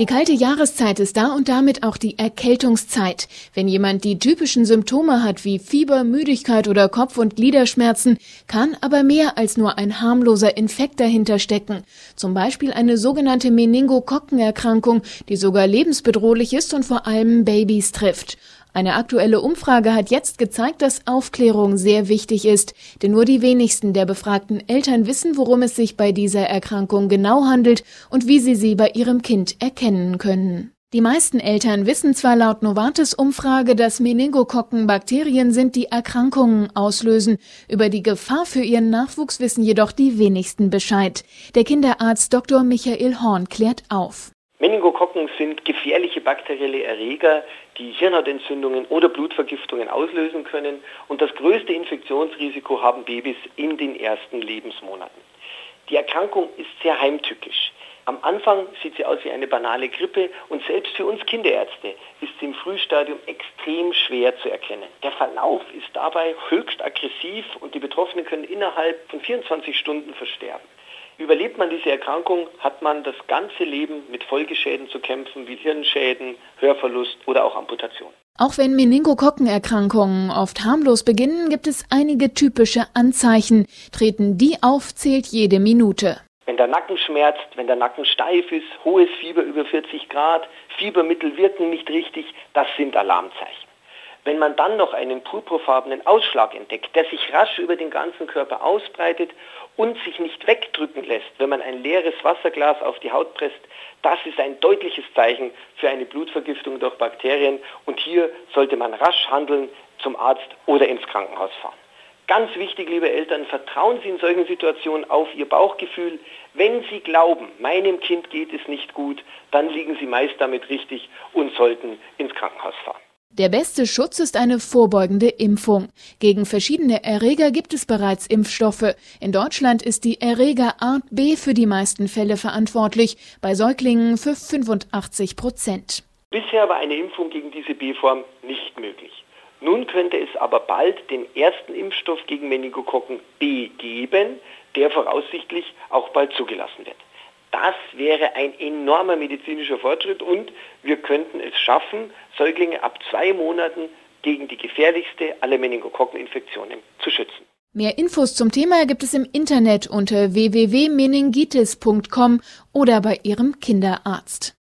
Die kalte Jahreszeit ist da und damit auch die Erkältungszeit. Wenn jemand die typischen Symptome hat wie Fieber, Müdigkeit oder Kopf- und Gliederschmerzen, kann aber mehr als nur ein harmloser Infekt dahinter stecken. Zum Beispiel eine sogenannte Meningokokkenerkrankung, die sogar lebensbedrohlich ist und vor allem Babys trifft. Eine aktuelle Umfrage hat jetzt gezeigt, dass Aufklärung sehr wichtig ist, denn nur die wenigsten der befragten Eltern wissen, worum es sich bei dieser Erkrankung genau handelt und wie sie sie bei ihrem Kind erkennen können. Die meisten Eltern wissen zwar laut Novartis Umfrage, dass Meningokokken Bakterien sind, die Erkrankungen auslösen. Über die Gefahr für ihren Nachwuchs wissen jedoch die wenigsten Bescheid. Der Kinderarzt Dr. Michael Horn klärt auf. Meningokokken sind gefährliche bakterielle Erreger, die Hirnhautentzündungen oder Blutvergiftungen auslösen können und das größte Infektionsrisiko haben Babys in den ersten Lebensmonaten. Die Erkrankung ist sehr heimtückisch. Am Anfang sieht sie aus wie eine banale Grippe und selbst für uns Kinderärzte ist sie im Frühstadium extrem schwer zu erkennen. Der Verlauf ist dabei höchst aggressiv und die Betroffenen können innerhalb von 24 Stunden versterben. Überlebt man diese Erkrankung, hat man das ganze Leben mit Folgeschäden zu kämpfen, wie Hirnschäden, Hörverlust oder auch Amputation. Auch wenn Meningokokkenerkrankungen oft harmlos beginnen, gibt es einige typische Anzeichen. Treten die auf, zählt jede Minute. Wenn der Nacken schmerzt, wenn der Nacken steif ist, hohes Fieber über 40 Grad, Fiebermittel wirken nicht richtig, das sind Alarmzeichen. Wenn man dann noch einen purpurfarbenen Ausschlag entdeckt, der sich rasch über den ganzen Körper ausbreitet und sich nicht wegdrücken lässt, wenn man ein leeres Wasserglas auf die Haut presst, das ist ein deutliches Zeichen für eine Blutvergiftung durch Bakterien und hier sollte man rasch handeln, zum Arzt oder ins Krankenhaus fahren. Ganz wichtig, liebe Eltern, vertrauen Sie in solchen Situationen auf Ihr Bauchgefühl. Wenn Sie glauben, meinem Kind geht es nicht gut, dann liegen Sie meist damit richtig und sollten ins Krankenhaus fahren. Der beste Schutz ist eine vorbeugende Impfung. Gegen verschiedene Erreger gibt es bereits Impfstoffe. In Deutschland ist die Erregerart B für die meisten Fälle verantwortlich, bei Säuglingen für 85 Prozent. Bisher war eine Impfung gegen diese B-Form nicht möglich. Nun könnte es aber bald den ersten Impfstoff gegen Meningokokken B geben, der voraussichtlich auch bald zugelassen wird. Das wäre ein enormer medizinischer Fortschritt und wir könnten es schaffen, Säuglinge ab zwei Monaten gegen die gefährlichste aller Meningokokkeninfektionen zu schützen. Mehr Infos zum Thema gibt es im Internet unter www.meningitis.com oder bei Ihrem Kinderarzt.